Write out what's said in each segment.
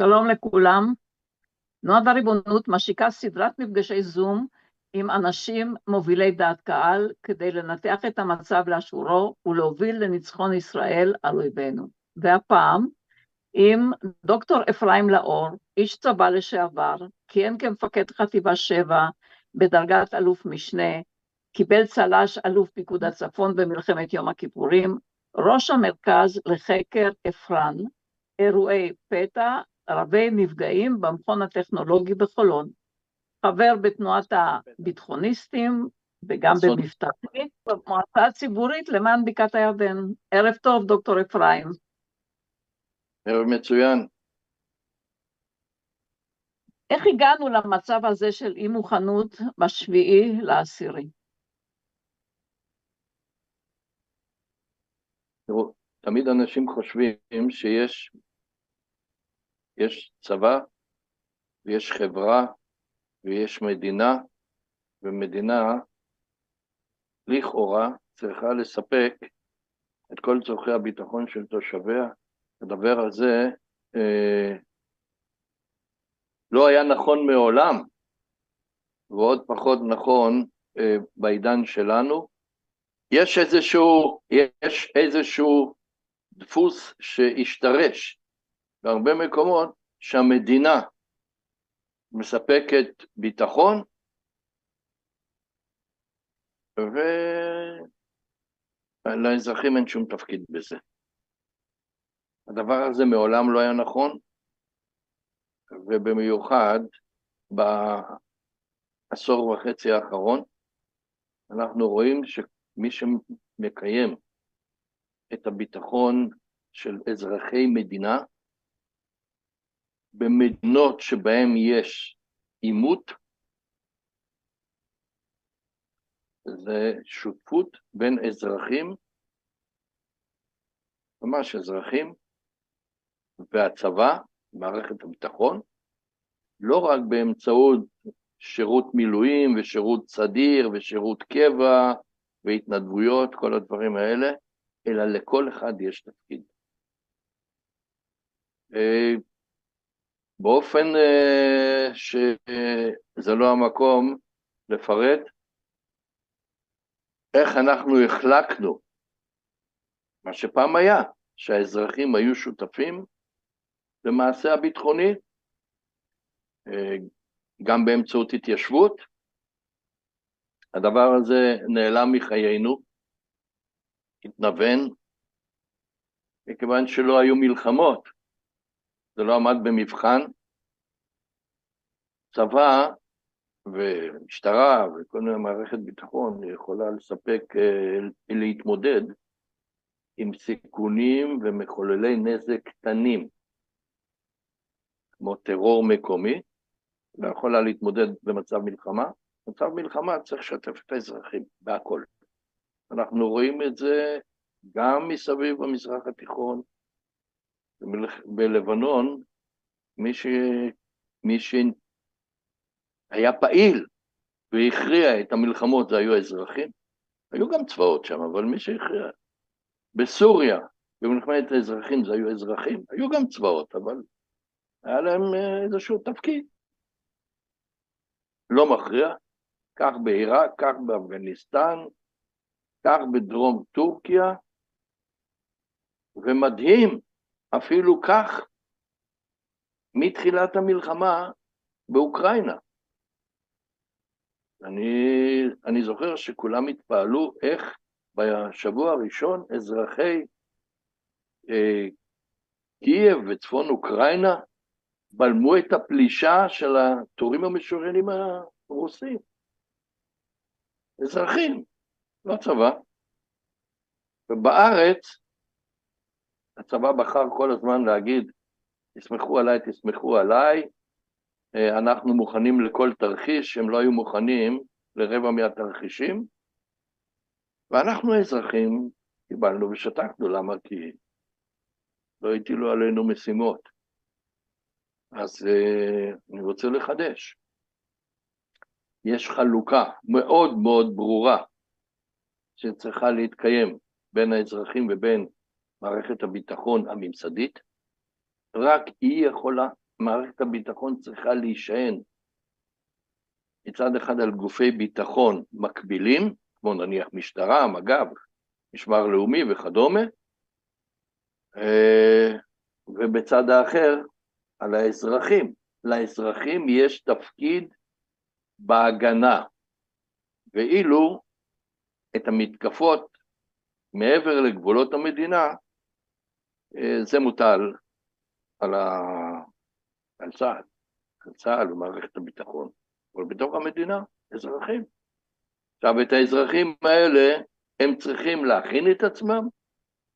שלום לכולם. תנועת הריבונות משיקה סדרת מפגשי זום עם אנשים מובילי דעת קהל כדי לנתח את המצב לאשורו ולהוביל לניצחון ישראל על אויבינו. והפעם עם דוקטור אפרים לאור, איש צבא לשעבר, כיהן כמפקד חטיבה 7 בדרגת אלוף משנה, קיבל צל"ש אלוף פיקוד הצפון במלחמת יום הכיפורים, ראש המרכז לחקר אפרן, אירועי פתע רבי נפגעים במכון הטכנולוגי בחולון, חבר בתנועת הביטחוניסטים וגם במבטחים במועצה הציבורית למען בקעת הירדן. ערב טוב, דוקטור אפרים. ערב מצוין. איך הגענו למצב הזה של אי מוכנות בשביעי לעשירי? תראו, תמיד אנשים חושבים שיש יש צבא ויש חברה ויש מדינה, ומדינה לכאורה צריכה לספק את כל צורכי הביטחון של תושביה. הדבר הזה אה, לא היה נכון מעולם, ועוד פחות נכון אה, בעידן שלנו. יש איזשהו, יש איזשהו דפוס שהשתרש בהרבה מקומות שהמדינה מספקת ביטחון ולאזרחים אין שום תפקיד בזה. הדבר הזה מעולם לא היה נכון, ובמיוחד בעשור וחצי האחרון אנחנו רואים שמי שמקיים את הביטחון של אזרחי מדינה במדינות שבהן יש עימות, זה שותפות בין אזרחים, ממש אזרחים, והצבא, מערכת הביטחון, לא רק באמצעות שירות מילואים ושירות סדיר ושירות קבע והתנדבויות, כל הדברים האלה, אלא לכל אחד יש תפקיד. אה, באופן uh, שזה לא המקום לפרט איך אנחנו החלקנו, מה שפעם היה, שהאזרחים היו שותפים למעשה הביטחוני, uh, גם באמצעות התיישבות. הדבר הזה נעלם מחיינו, התנוון, מכיוון שלא היו מלחמות. זה לא עמד במבחן. צבא ומשטרה וכל מיני מערכת ביטחון יכולה לספק, אה, להתמודד עם סיכונים ומחוללי נזק קטנים, כמו טרור מקומי, ויכולה להתמודד במצב מלחמה. במצב מלחמה צריך לשתף את האזרחים בהכל. אנחנו רואים את זה גם מסביב במזרח התיכון, בלבנון, מי, ש... מי שהיה פעיל והכריע את המלחמות זה היו האזרחים. היו גם צבאות שם, אבל מי שהכריע. בסוריה, במלחמת האזרחים זה היו אזרחים, היו גם צבאות, אבל היה להם אה, איזשהו תפקיד. לא מכריע, כך בעיראק, כך באפגניסטן, כך בדרום טורקיה, ומדהים אפילו כך מתחילת המלחמה באוקראינה. אני, אני זוכר שכולם התפעלו איך בשבוע הראשון אזרחי אה, קייב וצפון אוקראינה בלמו את הפלישה של התורים המשוריינים הרוסים. אזרחים, לא צבא. ובארץ הצבא בחר כל הזמן להגיד, תסמכו עליי, תסמכו עליי, אה, אנחנו מוכנים לכל תרחיש, הם לא היו מוכנים לרבע מהתרחישים, ואנחנו האזרחים קיבלנו ושתקנו, למה? כי לא הטילו עלינו משימות. אז אה, אני רוצה לחדש. יש חלוקה מאוד מאוד ברורה שצריכה להתקיים בין האזרחים ובין מערכת הביטחון הממסדית, רק היא יכולה, מערכת הביטחון צריכה להישען מצד אחד על גופי ביטחון מקבילים, כמו נניח משטרה, מג"ב, משמר לאומי וכדומה, אה, ובצד האחר על האזרחים. לאזרחים יש תפקיד בהגנה, ואילו את המתקפות מעבר לגבולות המדינה, אה, זה מוטל על, ה... על צה"ל, על צה"ל ומערכת הביטחון, אבל בתוך המדינה, אזרחים. עכשיו, את האזרחים האלה, הם צריכים להכין את עצמם,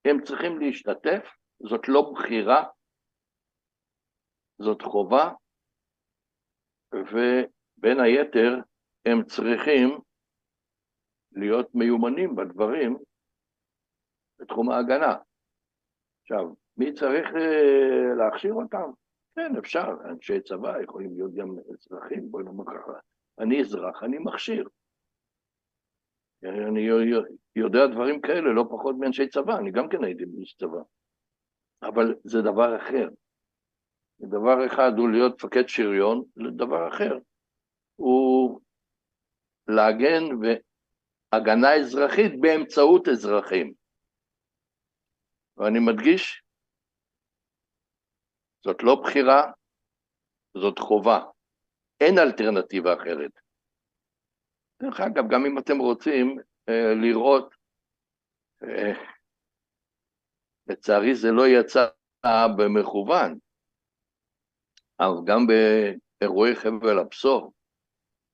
הם צריכים להשתתף, זאת לא בחירה, זאת חובה, ובין היתר הם צריכים להיות מיומנים בדברים בתחום ההגנה. עכשיו, מי צריך אה, להכשיר אותם? כן, אפשר, אנשי צבא יכולים להיות גם אזרחים, בואי נאמר ככה. אני אזרח, אני מכשיר. אני יודע דברים כאלה לא פחות מאנשי צבא, אני גם כן הייתי באיש צבא. אבל זה דבר אחר. דבר אחד הוא להיות מפקד שריון, לדבר אחר הוא להגן והגנה אזרחית באמצעות אזרחים. ואני מדגיש, זאת לא בחירה, זאת חובה. אין אלטרנטיבה אחרת. דרך אגב, גם אם אתם רוצים אה, לראות, אה, לצערי זה לא יצא במכוון, אבל גם באירועי חבל הבשור,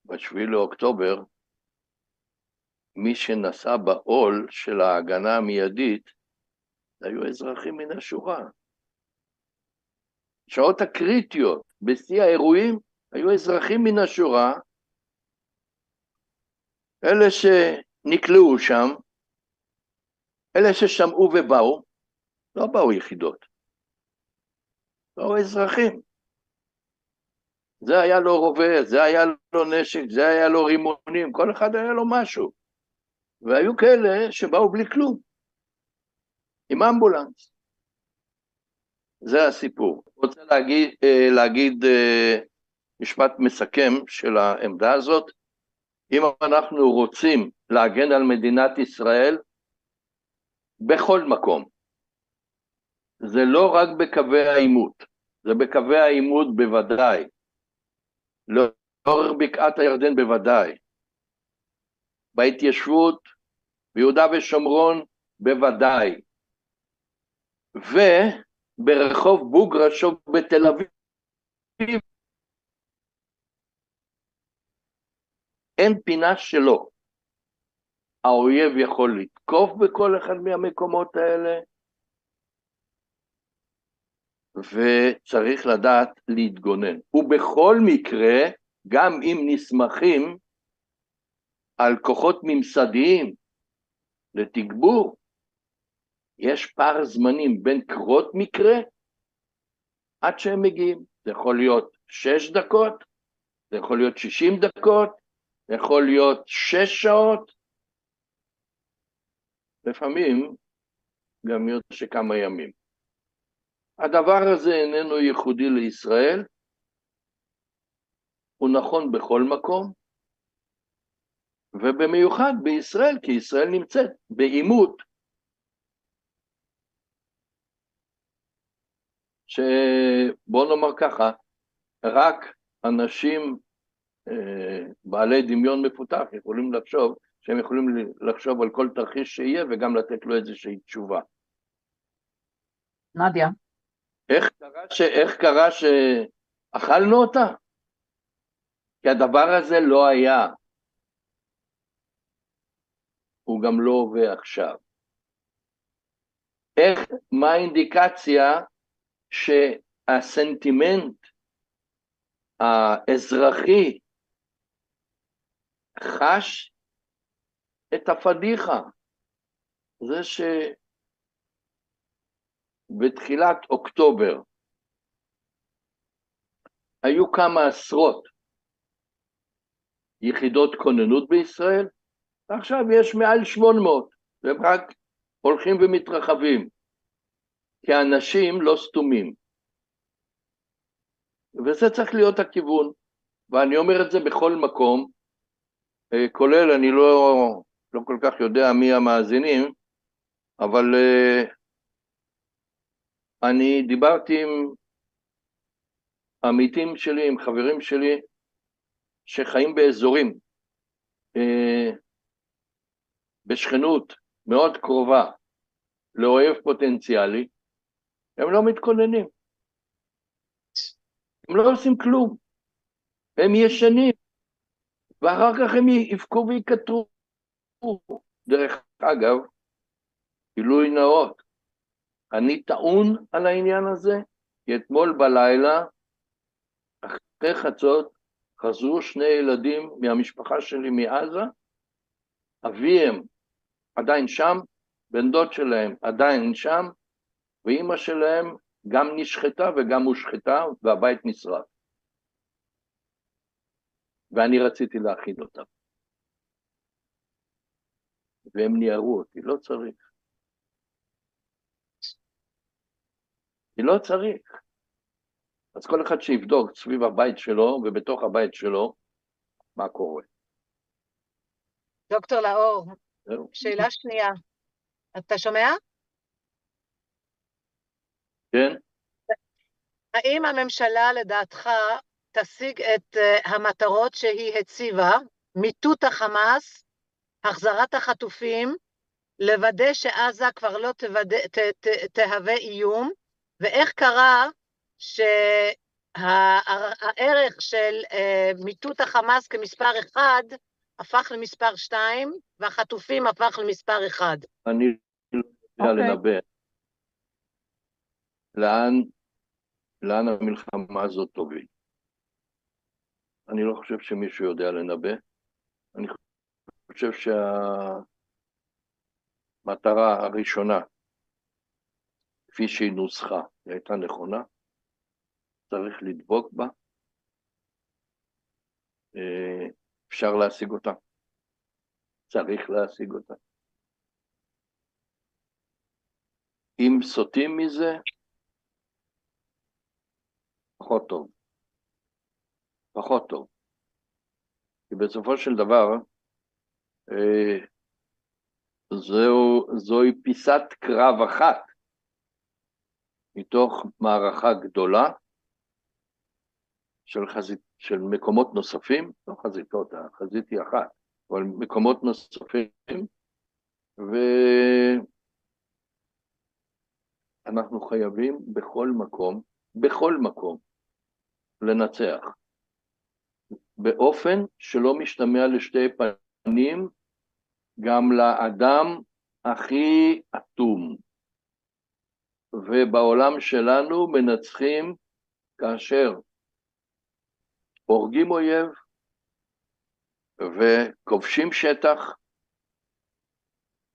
ב-7 לאוקטובר, מי שנשא בעול של ההגנה המיידית היו אזרחים מן השורה. שעות הקריטיות בשיא האירועים היו אזרחים מן השורה, אלה שנקלעו שם, אלה ששמעו ובאו, לא באו יחידות, באו אזרחים. זה היה לו רובה, זה היה לו נשק, זה היה לו רימונים, כל אחד היה לו משהו. והיו כאלה שבאו בלי כלום, עם אמבולנס. זה הסיפור. רוצה להגיד, אה, להגיד אה, משפט מסכם של העמדה הזאת. אם אנחנו רוצים להגן על מדינת ישראל, בכל מקום, זה לא רק בקווי העימות, זה בקווי העימות בוודאי, לאורך בקעת הירדן בוודאי, בהתיישבות ביהודה ושומרון בוודאי, וברחוב בוגרשוב בתל אביב. אין פינה שלא. האויב יכול לתקוף בכל אחד מהמקומות האלה, וצריך לדעת להתגונן. ובכל מקרה, גם אם נסמכים על כוחות ממסדיים לתגבור, יש פער זמנים בין קרות מקרה עד שהם מגיעים. זה יכול להיות שש דקות, זה יכול להיות שישים דקות, זה יכול להיות שש שעות, לפעמים גם יותר שכמה ימים. הדבר הזה איננו ייחודי לישראל, הוא נכון בכל מקום, ובמיוחד בישראל, כי ישראל נמצאת בעימות שבוא נאמר ככה, רק אנשים אה, בעלי דמיון מפותח יכולים לחשוב שהם יכולים לחשוב על כל תרחיש שיהיה וגם לתת לו איזושהי תשובה. נדיה. איך קרה, ש... איך קרה שאכלנו אותה? כי הדבר הזה לא היה. הוא גם לא הווה עכשיו. איך, מה האינדיקציה שהסנטימנט האזרחי חש את הפדיחה. זה שבתחילת אוקטובר היו כמה עשרות יחידות כוננות בישראל, עכשיו יש מעל 800, והם רק הולכים ומתרחבים, כי האנשים לא סתומים. וזה צריך להיות הכיוון, ואני אומר את זה בכל מקום, אה, כולל, אני לא, לא כל כך יודע מי המאזינים, אבל uh, אני דיברתי עם עמיתים שלי, עם חברים שלי, שחיים באזורים, uh, בשכנות מאוד קרובה לאויב פוטנציאלי, הם לא מתכוננים. הם לא עושים כלום. הם ישנים, ואחר כך הם יבכו ויקטרו. דרך אגב, גילוי נאות, אני טעון על העניין הזה, כי אתמול בלילה, אחרי חצות, חזרו שני ילדים מהמשפחה שלי מעזה, אביהם עדיין שם, בן דוד שלהם עדיין שם, ואימא שלהם גם נשחטה וגם הושחתה, והבית נשרף. ואני רציתי להכין אותם. והם ניערו אותי, לא צריך. כי לא צריך. אז כל אחד שיבדוק סביב הבית שלו ובתוך הבית שלו מה קורה. דוקטור לאור, שאלה שנייה. אתה שומע? כן. האם הממשלה לדעתך תשיג את uh, המטרות שהיא הציבה, מיטוט החמאס, החזרת החטופים, לוודא שעזה כבר לא תוודא, ת, ת, תהווה איום, ואיך קרה שהערך של uh, מיטוט החמאס כמספר אחד הפך למספר שתיים, והחטופים הפך למספר אחד. אני לא יודע okay. לנבא לאן, לאן המלחמה הזאת תוביל. אני לא חושב שמישהו יודע לנבא. אני חושב שהמטרה הראשונה, כפי שהיא נוסחה, היא הייתה נכונה, צריך לדבוק בה, אה, אפשר להשיג אותה, צריך להשיג אותה. אם סוטים מזה, פחות טוב. פחות טוב. כי בסופו של דבר, אה, זו, זוהי פיסת קרב אחת מתוך מערכה גדולה של, חזית, של מקומות נוספים, לא חזיתות, החזית היא אחת, אבל מקומות נוספים, ואנחנו חייבים בכל מקום, בכל מקום, לנצח. באופן שלא משתמע לשתי פנים גם לאדם הכי אטום. ובעולם שלנו מנצחים כאשר הורגים אויב וכובשים שטח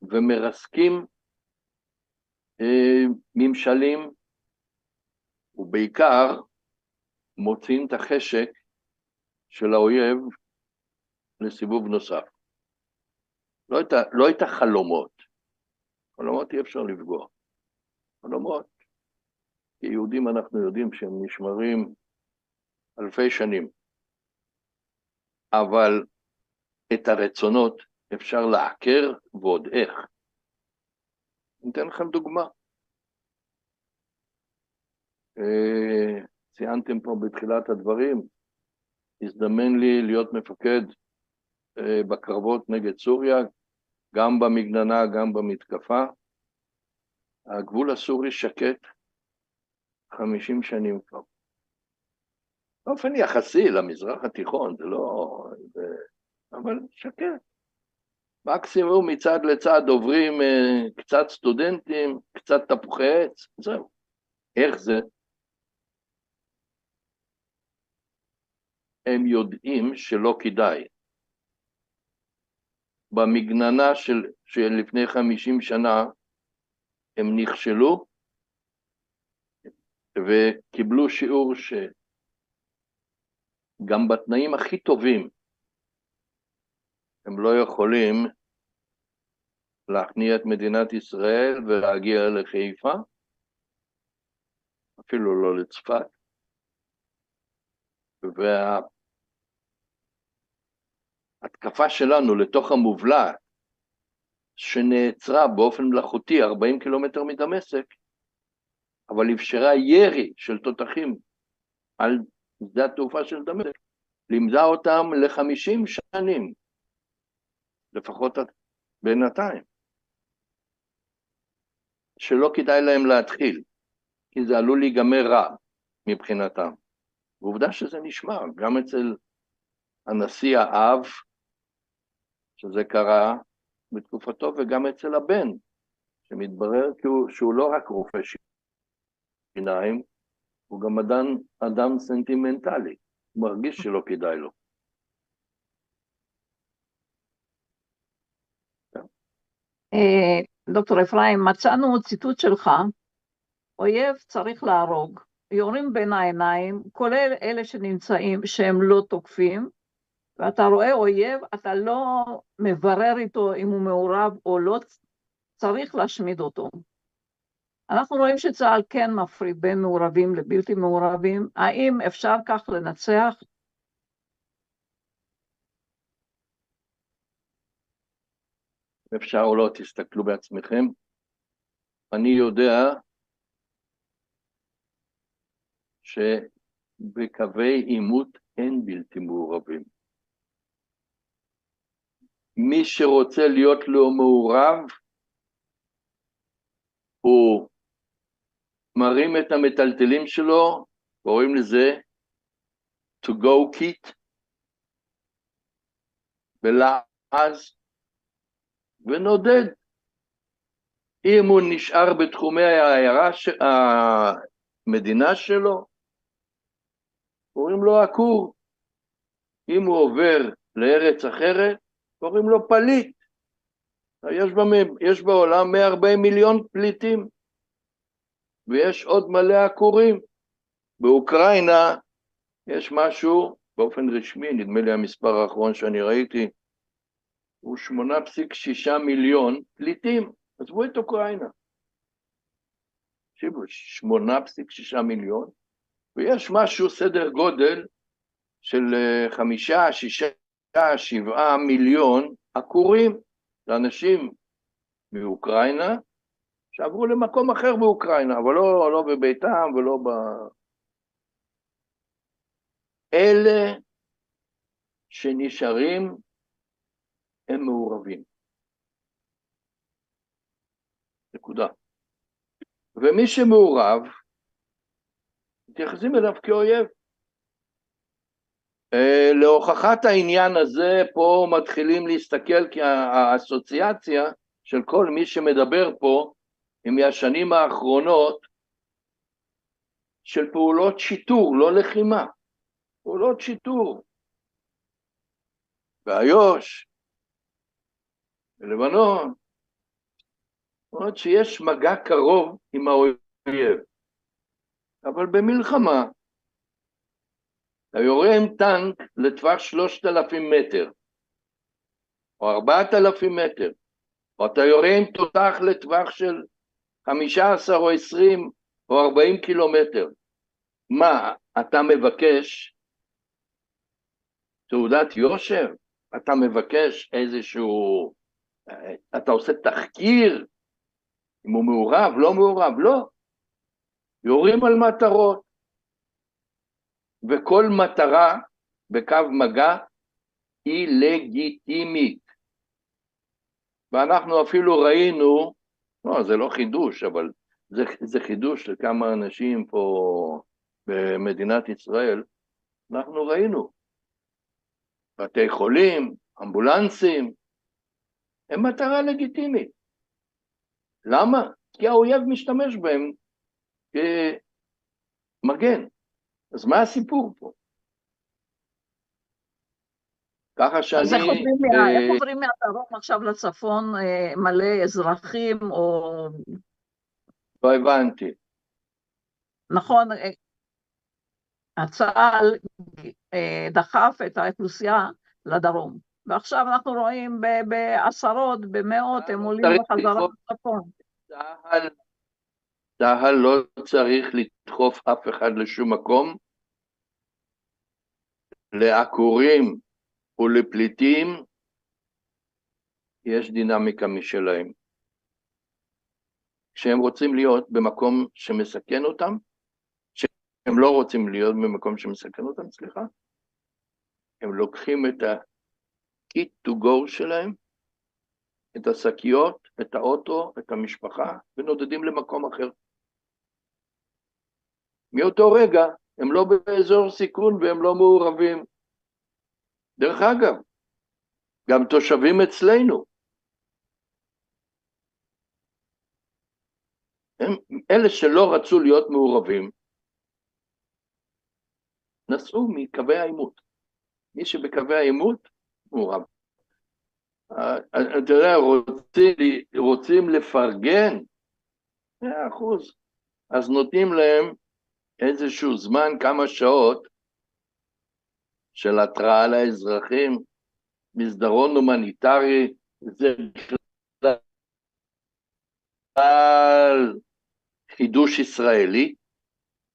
ומרסקים אה, ממשלים, ובעיקר מוציאים את החשק של האויב לסיבוב נוסף. לא את, לא את החלומות, חלומות אי אפשר לפגוע. חלומות, כיהודים אנחנו יודעים שהם נשמרים אלפי שנים, אבל את הרצונות אפשר לעקר ועוד איך. אני אתן לכם דוגמה. אה, ציינתם פה בתחילת הדברים, הזדמן לי להיות מפקד אה, בקרבות נגד סוריה, גם במגננה, גם במתקפה. הגבול הסורי שקט 50 שנים כבר. באופן יחסי למזרח התיכון, זה לא... זה, אבל שקט. מקסימום מצד לצד עוברים אה, קצת סטודנטים, קצת תפוחי עץ, זהו. איך זה? הם יודעים שלא כדאי. במגננה של, של לפני חמישים שנה הם נכשלו וקיבלו שיעור שגם בתנאים הכי טובים הם לא יכולים להכניע את מדינת ישראל ולהגיע לחיפה, אפילו לא לצפת. וההתקפה שלנו לתוך המובלעת, שנעצרה באופן מלאכותי 40 קילומטר מדמשק, אבל אפשרה ירי של תותחים על שדה התעופה של דמשק, לימדה אותם לחמישים שנים, לפחות בינתיים, שלא כדאי להם להתחיל, כי זה עלול להיגמר רע מבחינתם. ועובדה שזה נשמע, גם אצל הנשיא האב, שזה קרה בתקופתו, וגם אצל הבן, שמתברר שהוא, שהוא לא רק רופא שיניים, הוא גם אדם, אדם סנטימנטלי, הוא מרגיש שלא כדאי לו. אה, דוקטור אפרים, מצאנו ציטוט שלך, אויב צריך להרוג, יורים בין העיניים, כולל אלה שנמצאים שהם לא תוקפים, ואתה רואה אויב, אתה לא מברר איתו אם הוא מעורב או לא, צריך להשמיד אותו. אנחנו רואים שצה"ל כן מפריד בין מעורבים לבלתי מעורבים, האם אפשר כך לנצח? אפשר או לא, תסתכלו בעצמכם. אני יודע שבקווי עימות אין בלתי מעורבים. מי שרוצה להיות לא מעורב, הוא מרים את המטלטלים שלו, קוראים לזה to go kit, בלעז, ונודד. אם הוא נשאר בתחומי העיירה, המדינה שלו, קוראים לו עקור. אם הוא עובר לארץ אחרת, קוראים לו פליט. יש, במ... יש בעולם 140 מיליון פליטים, ויש עוד מלא עקורים. באוקראינה יש משהו, באופן רשמי, נדמה לי המספר האחרון שאני ראיתי, הוא 8.6 מיליון פליטים. עזבו את אוקראינה. תקשיבו, 8.6 מיליון, ויש משהו, סדר גודל של אה, חמישה, שישה, שבעה מיליון עקורים. לאנשים מאוקראינה שעברו למקום אחר באוקראינה, אבל לא, לא בביתם ולא ב... אלה שנשארים הם מעורבים. נקודה. ומי שמעורב, מתייחסים אליו כאויב. אה, להוכחת העניין הזה פה מתחילים להסתכל כי האסוציאציה של כל מי שמדבר פה היא מהשנים האחרונות של פעולות שיטור, לא לחימה, פעולות שיטור. באיו"ש, בלבנון, זאת אומרת שיש מגע קרוב עם האויב, אבל במלחמה עם טנק לטווח שלושת אלפים מטר, או ארבעת אלפים מטר, או אתה יורה עם תותח לטווח של חמישה עשר או עשרים או ארבעים קילומטר. מה, אתה מבקש תעודת יושר? אתה מבקש איזשהו... אתה עושה תחקיר אם הוא מעורב, לא מעורב, לא. יורים על מטרות. וכל מטרה בקו מגע היא לגיטימית. ואנחנו אפילו ראינו, לא, זה לא חידוש, אבל זה, זה חידוש לכמה אנשים פה במדינת ישראל, אנחנו ראינו בתי חולים, אמבולנסים, הם מטרה לגיטימית. למה? כי האויב משתמש בהם כמגן. אז מה הסיפור פה? ככה שאני... אז איך עוברים, אה... איך עוברים מהדרום עכשיו לצפון אה, מלא אזרחים או... לא הבנתי. נכון, אה, הצה"ל דחף את האוכלוסייה לדרום. ועכשיו אנחנו רואים בעשרות, במאות, הם עולים צריך בחזרה. לצפון. צה"ל, צה"ל לא צריך לדחוף אף אחד לשום מקום. לעקורים ולפליטים יש דינמיקה משלהם. כשהם רוצים להיות במקום שמסכן אותם, שהם לא רוצים להיות במקום שמסכן אותם, סליחה, הם לוקחים את ה-kit to go שלהם, את השקיות, את האוטו, את המשפחה, ונודדים למקום אחר. מאותו רגע הם לא באזור סיכון והם לא מעורבים. דרך אגב, גם תושבים אצלנו, הם, אלה שלא רצו להיות מעורבים, נסעו מקווי העימות. מי שבקווי העימות, מעורב. אה, אתה יודע, רוצים, רוצים לפרגן, מאה אחוז. אז נותנים להם איזשהו זמן, כמה שעות, של התראה לאזרחים, מסדרון הומניטרי, זה בכלל חידוש ישראלי.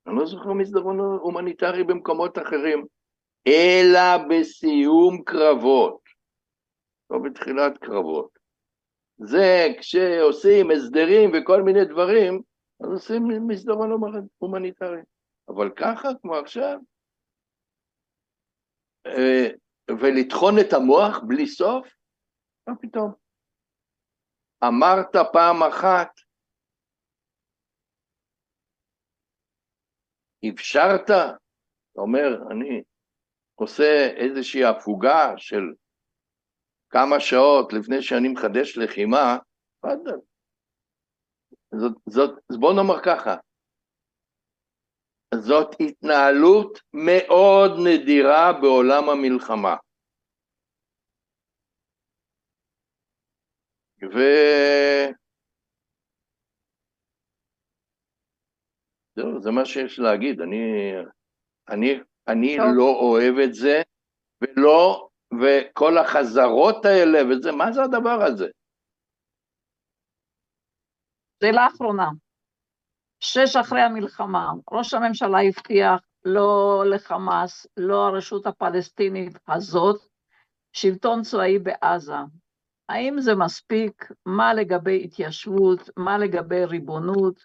אני לא זוכר מסדרון הומניטרי במקומות אחרים, אלא בסיום קרבות, לא בתחילת קרבות. זה כשעושים הסדרים וכל מיני דברים, אז עושים מסדרון הומניטרי. אבל ככה, כמו עכשיו, אה, ולטחון את המוח בלי סוף? מה פתאום? אמרת פעם אחת, אפשרת, אתה אומר, אני עושה איזושהי הפוגה של כמה שעות לפני שאני מחדש לחימה, תפאדל. זאת, זאת, בוא נאמר ככה, זאת התנהלות מאוד נדירה בעולם המלחמה. ו... זהו, זה מה שיש להגיד, אני, אני, אני טוב. לא אוהב את זה, ולא, וכל החזרות האלה וזה, מה זה הדבר הזה? זה לאחרונה. שש אחרי המלחמה, ראש הממשלה הבטיח לא לחמאס, לא הרשות הפלסטינית הזאת, שלטון צבאי בעזה. האם זה מספיק? מה לגבי התיישבות? מה לגבי ריבונות?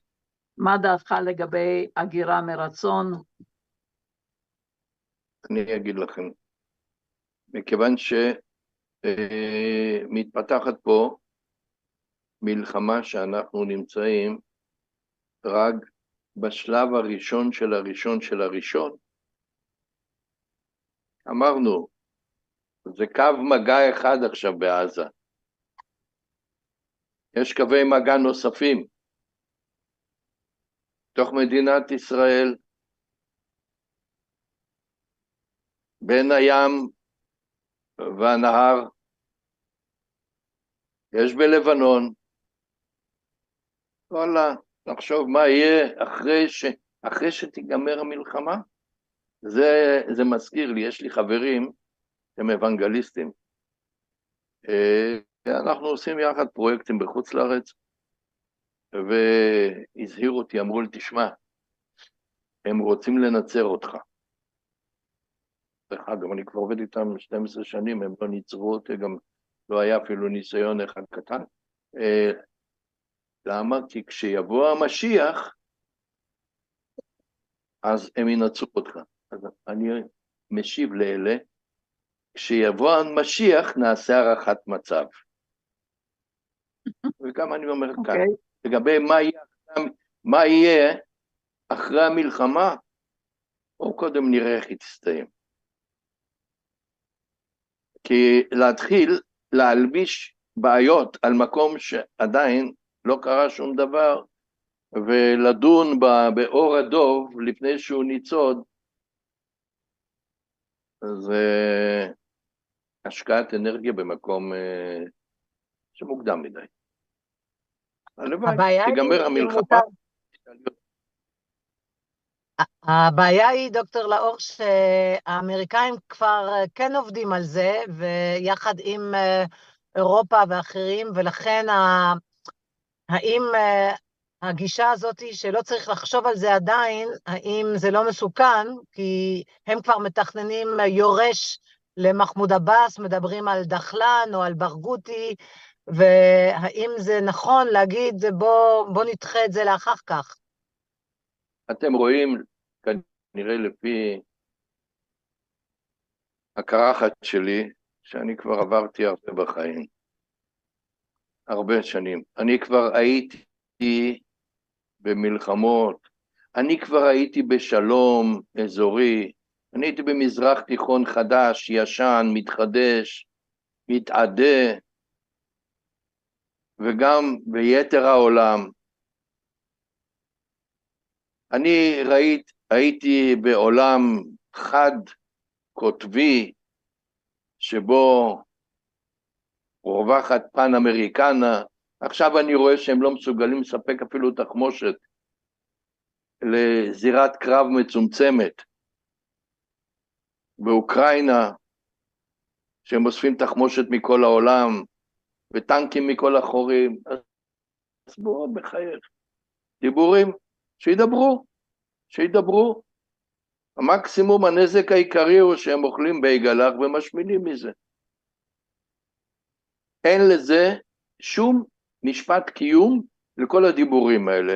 מה דעתך לגבי הגירה מרצון? אני אגיד לכם, מכיוון שמתפתחת פה מלחמה שאנחנו נמצאים רק בשלב הראשון של הראשון של הראשון, אמרנו, זה קו מגע אחד עכשיו בעזה. יש קווי מגע נוספים. תוך מדינת ישראל, בין הים והנהר, יש בלבנון. וואלה, נחשוב מה יהיה אחרי, ש... אחרי שתיגמר המלחמה. זה, זה מזכיר לי, יש לי חברים הם אוונגליסטים. אה, אנחנו עושים יחד פרויקטים בחוץ לארץ, והזהירו אותי, אמרו לי, תשמע, הם רוצים לנצר אותך. דרך אגב, אני כבר עובד איתם 12 שנים, הם לא ניצרו אותי, גם לא היה אפילו ניסיון אחד קטן. למה? כי כשיבוא המשיח, אז הם ינצרו אותך. אז אני משיב לאלה, כשיבוא המשיח נעשה הערכת מצב. וגם אני אומר כאן, אוקיי. לגבי מה יהיה, מה יהיה אחרי המלחמה, בואו קודם נראה איך היא תסתיים. כי להתחיל להלביש בעיות על מקום שעדיין לא קרה שום דבר, ולדון באור הדוב לפני שהוא ניצוד, זה השקעת אנרגיה במקום אה, שמוקדם מדי. הלוואי, תיגמר שמותר- המלחמה. הבעיה היא, דוקטור לאור, שהאמריקאים כבר כן עובדים על זה, ויחד עם אירופה ואחרים, ולכן האם הגישה הזאת שלא צריך לחשוב על זה עדיין, האם זה לא מסוכן, כי הם כבר מתכננים יורש למחמוד עבאס, מדברים על דחלן או על ברגותי, והאם זה נכון להגיד, בוא, בוא נדחה את זה לאחר כך? אתם רואים, כנראה לפי הקרחת שלי, שאני כבר עברתי הרבה בחיים. הרבה שנים. אני כבר הייתי במלחמות, אני כבר הייתי בשלום אזורי, אני הייתי במזרח תיכון חדש, ישן, מתחדש, מתעדה, וגם ביתר העולם. אני ראית, הייתי בעולם חד קוטבי, שבו רווחת פן אמריקנה, עכשיו אני רואה שהם לא מסוגלים לספק אפילו תחמושת לזירת קרב מצומצמת. באוקראינה, שהם אוספים תחמושת מכל העולם, וטנקים מכל החורים, אז בואו בחייך. דיבורים, שידברו, שידברו. המקסימום הנזק העיקרי הוא שהם אוכלים בייגלח ומשמינים מזה. אין לזה שום משפט קיום לכל הדיבורים האלה.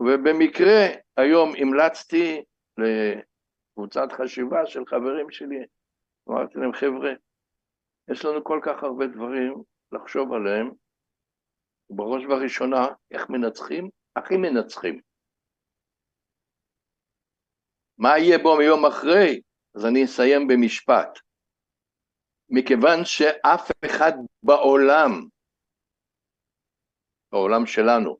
ובמקרה היום המלצתי לקבוצת חשיבה של חברים שלי, אמרתי להם, חבר'ה, יש לנו כל כך הרבה דברים לחשוב עליהם, ובראש ובראשונה, איך מנצחים? הכי מנצחים. מה יהיה בו מיום אחרי? אז אני אסיים במשפט. מכיוון שאף אחד בעולם, בעולם שלנו,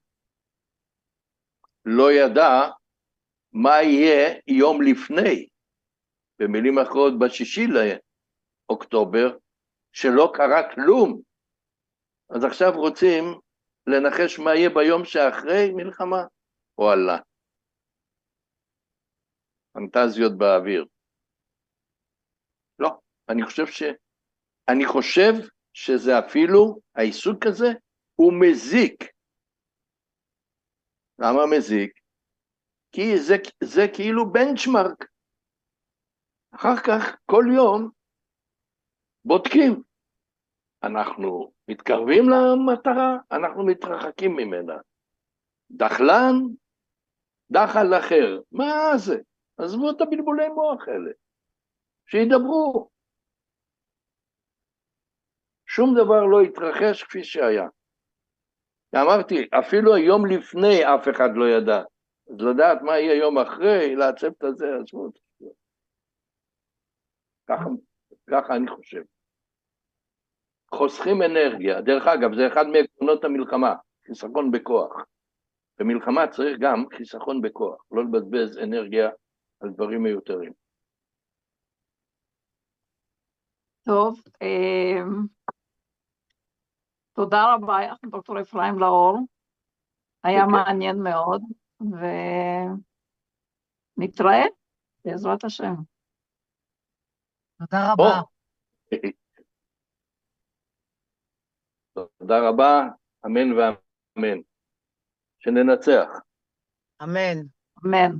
לא ידע מה יהיה יום לפני, במילים אחרות בשישי לאוקטובר, שלא קרה כלום. אז עכשיו רוצים לנחש מה יהיה ביום שאחרי מלחמה? וואלה. פנטזיות באוויר. לא, אני חושב ש... אני חושב שזה אפילו, העיסוק הזה הוא מזיק. למה מזיק? כי זה, זה כאילו בנצ'מרק. אחר כך, כל יום, בודקים. אנחנו מתקרבים למטרה, אנחנו מתרחקים ממנה. דחלן, דחל אחר. מה זה? עזבו את הבלבולי מוח האלה. שידברו. שום דבר לא התרחש כפי שהיה. אמרתי, אפילו היום לפני אף אחד לא ידע. אז לדעת מה יהיה יום אחרי, לעצב את הזה, עזבו זה. ככה, ככה אני חושב. חוסכים אנרגיה. דרך אגב, זה אחד מעקרונות המלחמה, חיסכון בכוח. במלחמה צריך גם חיסכון בכוח, לא לבזבז אנרגיה על דברים מיותרים. טוב, אמ, תודה רבה, דוקטור אפרים לאור. היה מעניין מאוד, ונתראה בעזרת השם. תודה רבה. תודה רבה, אמן ואמן. שננצח. אמן. אמן.